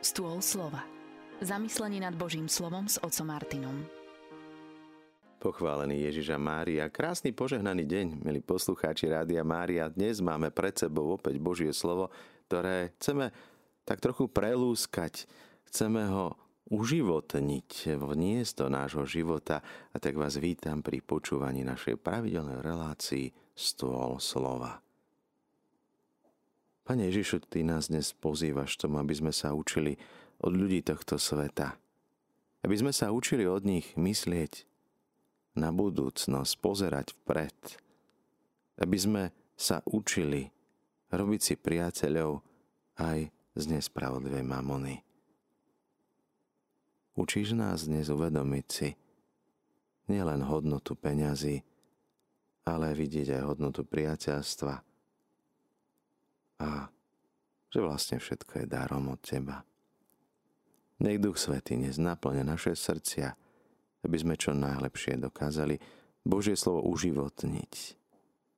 Stôl slova. Zamyslenie nad Božím slovom s otcom Martinom. Pochválený Ježiša Mária. Krásny požehnaný deň, milí poslucháči Rádia Mária. Dnes máme pred sebou opäť Božie slovo, ktoré chceme tak trochu prelúskať. Chceme ho uživotniť, vniesť do nášho života. A tak vás vítam pri počúvaní našej pravidelnej relácii Stôl slova. Pane Ježišu, Ty nás dnes pozývaš tomu, aby sme sa učili od ľudí tohto sveta. Aby sme sa učili od nich myslieť na budúcnosť, pozerať vpred. Aby sme sa učili robiť si priateľov aj z nespravodlivej mamony. Učíš nás dnes uvedomiť si nielen hodnotu peňazí, ale vidieť aj hodnotu priateľstva – a že vlastne všetko je darom od Teba. Nech Duch Svetý dnes naplne naše srdcia, aby sme čo najlepšie dokázali Božie slovo uživotniť,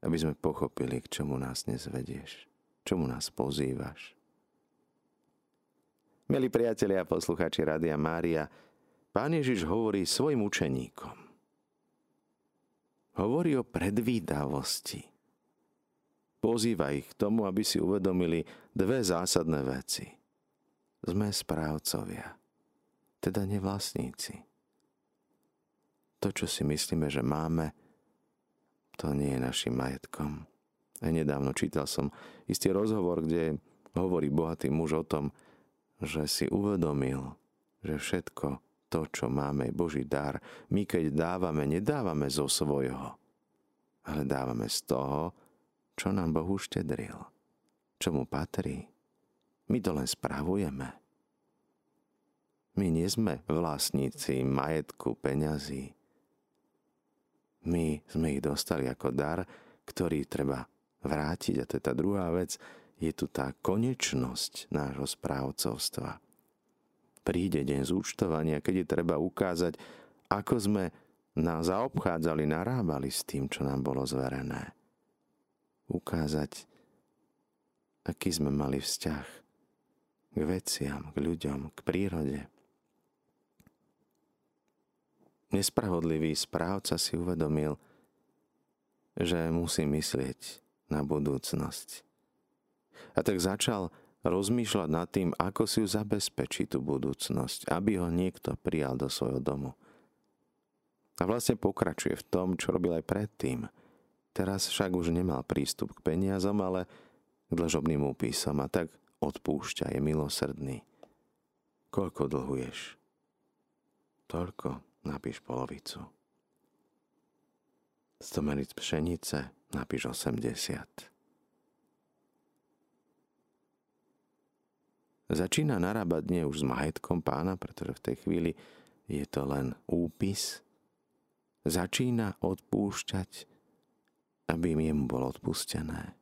aby sme pochopili, k čomu nás dnes vedieš, čomu nás pozývaš. Milí priatelia a poslucháči Rádia Mária, Pán Ježiš hovorí svojim učeníkom. Hovorí o predvídavosti pozýva ich k tomu, aby si uvedomili dve zásadné veci. Sme správcovia, teda nevlastníci. To, čo si myslíme, že máme, to nie je našim majetkom. A nedávno čítal som istý rozhovor, kde hovorí bohatý muž o tom, že si uvedomil, že všetko to, čo máme, je Boží dar. My keď dávame, nedávame zo svojho, ale dávame z toho, čo nám Boh uštedril, čo mu patrí. My to len spravujeme. My nie sme vlastníci majetku, peňazí. My sme ich dostali ako dar, ktorý treba vrátiť. A to je tá druhá vec. Je tu tá konečnosť nášho správcovstva. Príde deň zúčtovania, keď je treba ukázať, ako sme nás zaobchádzali, narábali s tým, čo nám bolo zverené ukázať, aký sme mali vzťah k veciam, k ľuďom, k prírode. Nespravodlivý správca si uvedomil, že musí myslieť na budúcnosť. A tak začal rozmýšľať nad tým, ako si ju zabezpečí tú budúcnosť, aby ho niekto prijal do svojho domu. A vlastne pokračuje v tom, čo robil aj predtým – Teraz však už nemal prístup k peniazom, ale k dlžobným úpisom a tak odpúšťa, je milosrdný. Koľko dlhuješ? Toľko, napíš polovicu. 100 meric pšenice, napíš 80. Začína narábať nie už s majetkom pána, pretože v tej chvíli je to len úpis. Začína odpúšťať aby jemu bolo odpustené.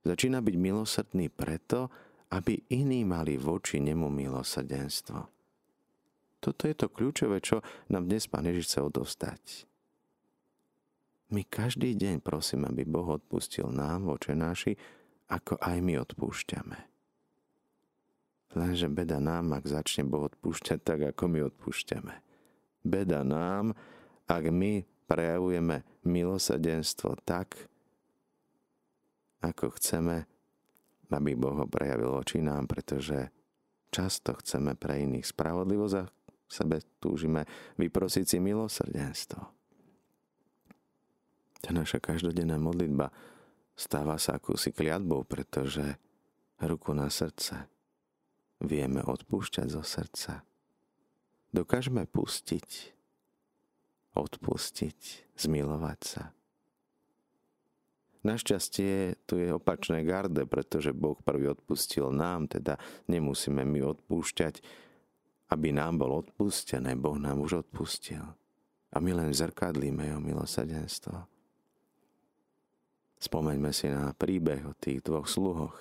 Začína byť milosrdný preto, aby iní mali voči nemu milosrdenstvo. Toto je to kľúčové, čo nám dnes Pán Ježiš chce odostať. My každý deň prosím, aby Boh odpustil nám, naši, ako aj my odpúšťame. Lenže beda nám, ak začne Boh odpúšťať tak, ako my odpúšťame. Beda nám, ak my prejavujeme milosadenstvo tak, ako chceme, aby Boh ho prejavil oči nám, pretože často chceme pre iných spravodlivosť a sebe túžime vyprosiť si milosrdenstvo. Tá naša každodenná modlitba stáva sa akúsi kliatbou, pretože ruku na srdce vieme odpúšťať zo srdca. Dokážeme pustiť odpustiť, zmilovať sa. Našťastie tu je opačné garde, pretože Boh prvý odpustil nám, teda nemusíme my odpúšťať, aby nám bol odpustené. Boh nám už odpustil. A my len zrkadlíme jeho milosadenstvo. Spomeňme si na príbeh o tých dvoch sluhoch.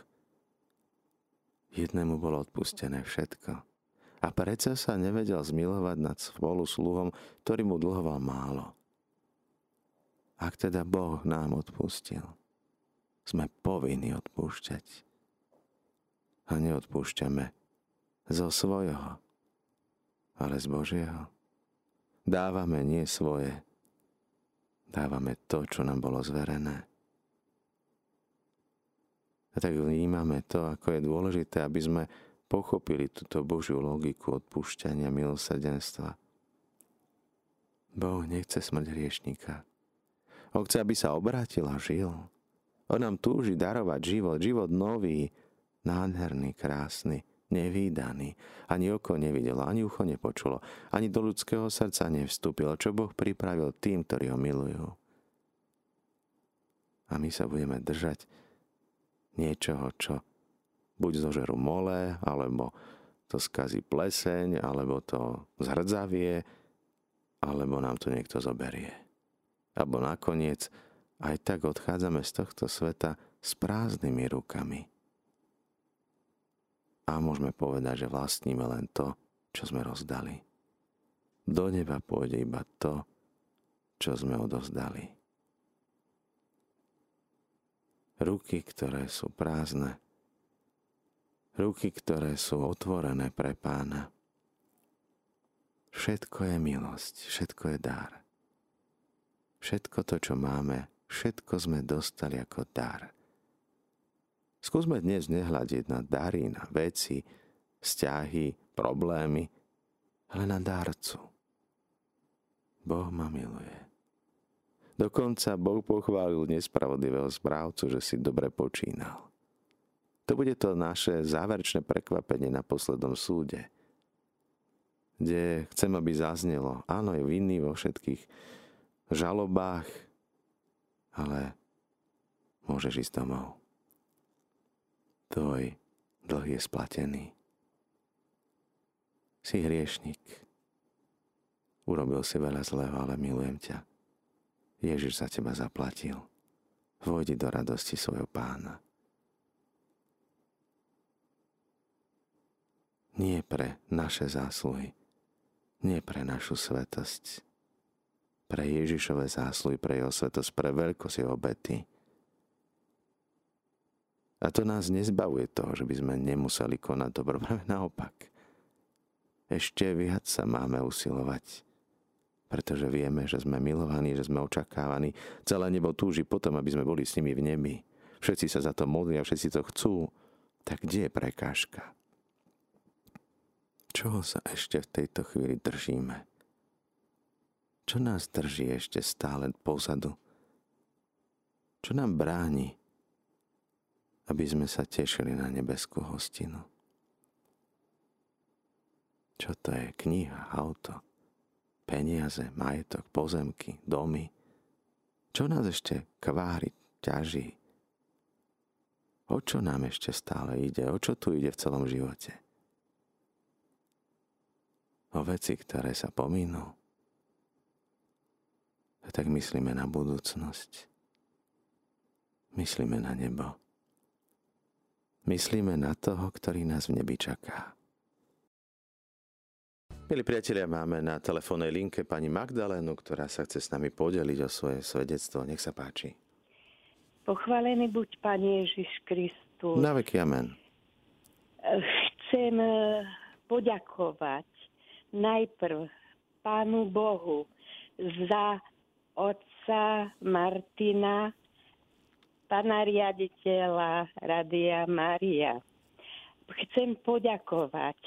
Jednému bolo odpustené všetko a predsa sa nevedel zmilovať nad spolu sluhom, ktorý mu dlhoval málo. Ak teda Boh nám odpustil, sme povinni odpúšťať. A neodpúšťame zo svojho, ale z Božieho. Dávame nie svoje, dávame to, čo nám bolo zverené. A tak vnímame to, ako je dôležité, aby sme pochopili túto Božiu logiku odpúšťania milosrdenstva. Boh nechce smrť hriešníka. On chce, aby sa obrátil a žil. On nám túži darovať život, život nový, nádherný, krásny, nevýdaný. Ani oko nevidelo, ani ucho nepočulo, ani do ľudského srdca nevstúpilo, čo Boh pripravil tým, ktorí ho milujú. A my sa budeme držať niečoho, čo buď zožerú mole, alebo to skazí pleseň, alebo to zhrdzavie, alebo nám to niekto zoberie. Alebo nakoniec aj tak odchádzame z tohto sveta s prázdnymi rukami a môžeme povedať, že vlastníme len to, čo sme rozdali. Do neba pôjde iba to, čo sme odozdali. Ruky, ktoré sú prázdne, ruky, ktoré sú otvorené pre pána. Všetko je milosť, všetko je dar. Všetko to, čo máme, všetko sme dostali ako dar Skúsme dnes nehľadiť na dary, na veci, vzťahy, problémy, ale na darcu. Boh ma miluje. Dokonca Boh pochválil nespravodlivého správcu, že si dobre počínal. To bude to naše záverečné prekvapenie na poslednom súde, kde chcem, aby zaznelo, áno, je vinný vo všetkých žalobách, ale môžeš ísť domov tvoj dlh je splatený. Si hriešnik. Urobil si veľa zlého, ale milujem ťa. Ježiš za teba zaplatil. Vojdi do radosti svojho pána. Nie pre naše zásluhy, nie pre našu svetosť, pre Ježišové zásluhy, pre jeho svetosť, pre veľkosť jeho obety, a to nás nezbavuje toho, že by sme nemuseli konať dobro. Práve naopak. Ešte viac sa máme usilovať, pretože vieme, že sme milovaní, že sme očakávaní. Celé nebo túži potom, aby sme boli s nimi v nebi. Všetci sa za to modlia, všetci to chcú. Tak kde je prekážka? Čoho sa ešte v tejto chvíli držíme? Čo nás drží ešte stále pozadu? Čo nám bráni aby sme sa tešili na nebeskú hostinu. Čo to je? Kniha, auto, peniaze, majetok, pozemky, domy. Čo nás ešte kvári, ťaží? O čo nám ešte stále ide? O čo tu ide v celom živote? O veci, ktoré sa pominú. Tak myslíme na budúcnosť. Myslíme na nebo. Myslíme na toho, ktorý nás v nebi čaká. Milí priatelia, máme na telefónnej linke pani Magdalénu, ktorá sa chce s nami podeliť o svoje svedectvo. Nech sa páči. Pochválený buď Pán Ježiš Kristus. Na veky amen. Chcem eh, poďakovať najprv Pánu Bohu za otca Martina, pana riaditeľa Radia Maria. Chcem poďakovať,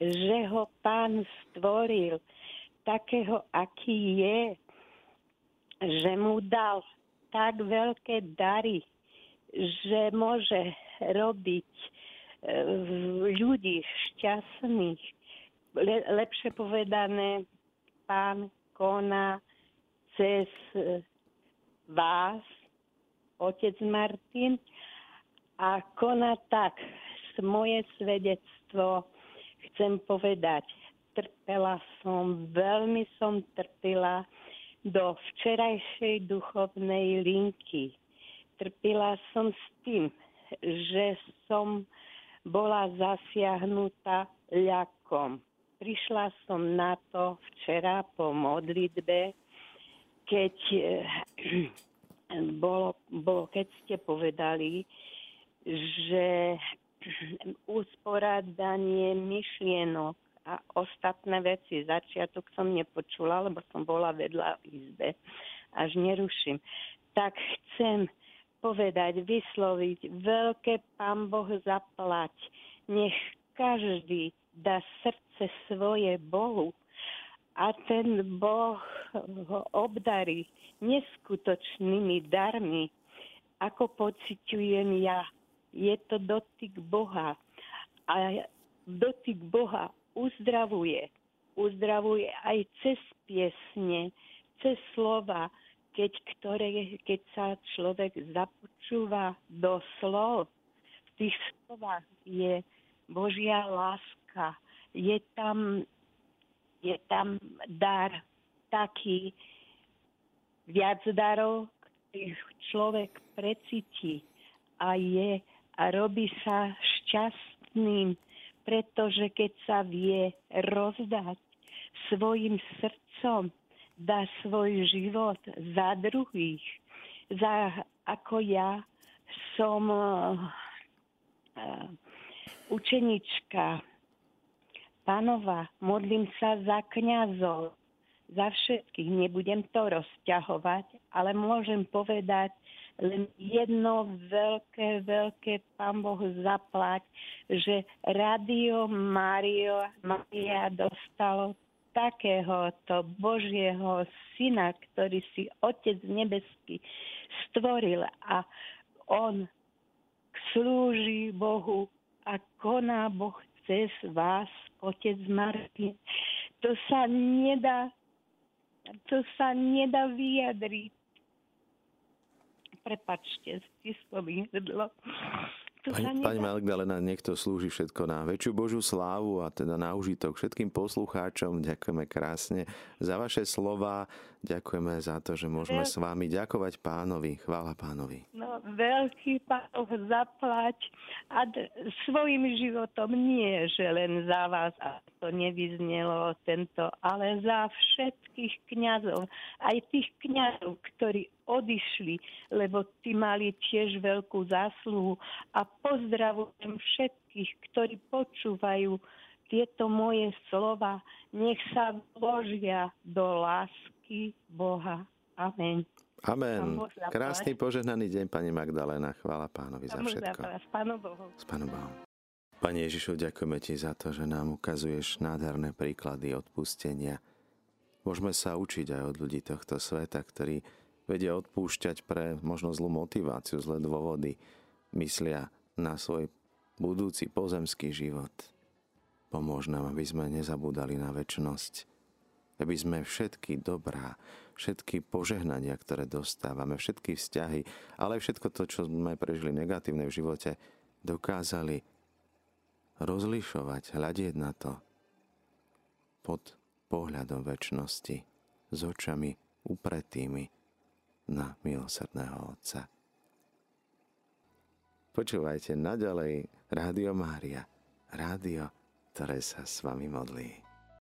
že ho pán stvoril takého, aký je, že mu dal tak veľké dary, že môže robiť e, ľudí šťastných. Le, lepšie povedané, pán koná cez vás otec Martin a koná tak. Moje svedectvo chcem povedať. Trpela som, veľmi som trpela do včerajšej duchovnej linky. Trpila som s tým, že som bola zasiahnutá ľakom. Prišla som na to včera po modlitbe, keď bolo, bolo, keď ste povedali, že usporádanie myšlienok a ostatné veci. Začiatok som nepočula, lebo som bola vedľa izbe. Až neruším. Tak chcem povedať, vysloviť, veľké Pán Boh zaplať. Nech každý dá srdce svoje Bohu a ten Boh ho obdarí neskutočnými darmi, ako pociťujem ja. Je to dotyk Boha. A dotyk Boha uzdravuje. Uzdravuje aj cez piesne, cez slova, keď, ktoré, keď sa človek započúva do slov. V tých slovách je Božia láska. Je tam, je tam dar taký, viac darov, ktorých človek precíti a je a robí sa šťastným, pretože keď sa vie rozdať svojim srdcom, dá svoj život za druhých, za ako ja som uh, učenička Panova, modlím sa za kňazov, za všetkých. Nebudem to rozťahovať, ale môžem povedať len jedno veľké, veľké Pán Boh zaplať, že Radio Mario, Maria dostalo takéhoto Božieho syna, ktorý si Otec nebeský stvoril a on slúži Bohu a koná Boh cez vás, Otec Martin. To sa nedá to sa nedá vyjadriť. Prepačte, stisklo mi hrdlo. Pani, pani Magdalena, niekto slúži všetko na väčšiu Božú slávu a teda na užitok všetkým poslucháčom. Ďakujeme krásne za vaše slova. Ďakujeme za to, že môžeme s vami ďakovať pánovi. Chvála pánovi. No, veľký pánov zaplať a d- svojim životom nie, že len za vás, a to nevyznelo tento, ale za všetkých kňazov. Aj tých kňazov, ktorí odišli, lebo tí mali tiež veľkú zásluhu. A pozdravujem všetkých, ktorí počúvajú tieto moje slova. Nech sa vložia do lásky Boha. Amen. Amen. Krásny požehnaný deň, pani Magdalena. Chvála pánovi za všetko. S Pánom Bohom. S Pánom Bohom. Pane Ježišu, ďakujeme Ti za to, že nám ukazuješ nádherné príklady odpustenia. Môžeme sa učiť aj od ľudí tohto sveta, ktorí vedia odpúšťať pre možno zlú motiváciu, zlé dôvody, myslia na svoj budúci pozemský život. Pomôž nám, aby sme nezabúdali na väčnosť, aby sme všetky dobrá, všetky požehnania, ktoré dostávame, všetky vzťahy, ale všetko to, čo sme prežili negatívne v živote, dokázali rozlišovať, hľadieť na to pod pohľadom väčšnosti, s očami upretými na milosrdného Otca. Počúvajte naďalej Rádio Mária, rádio, ktoré sa s vami modlí.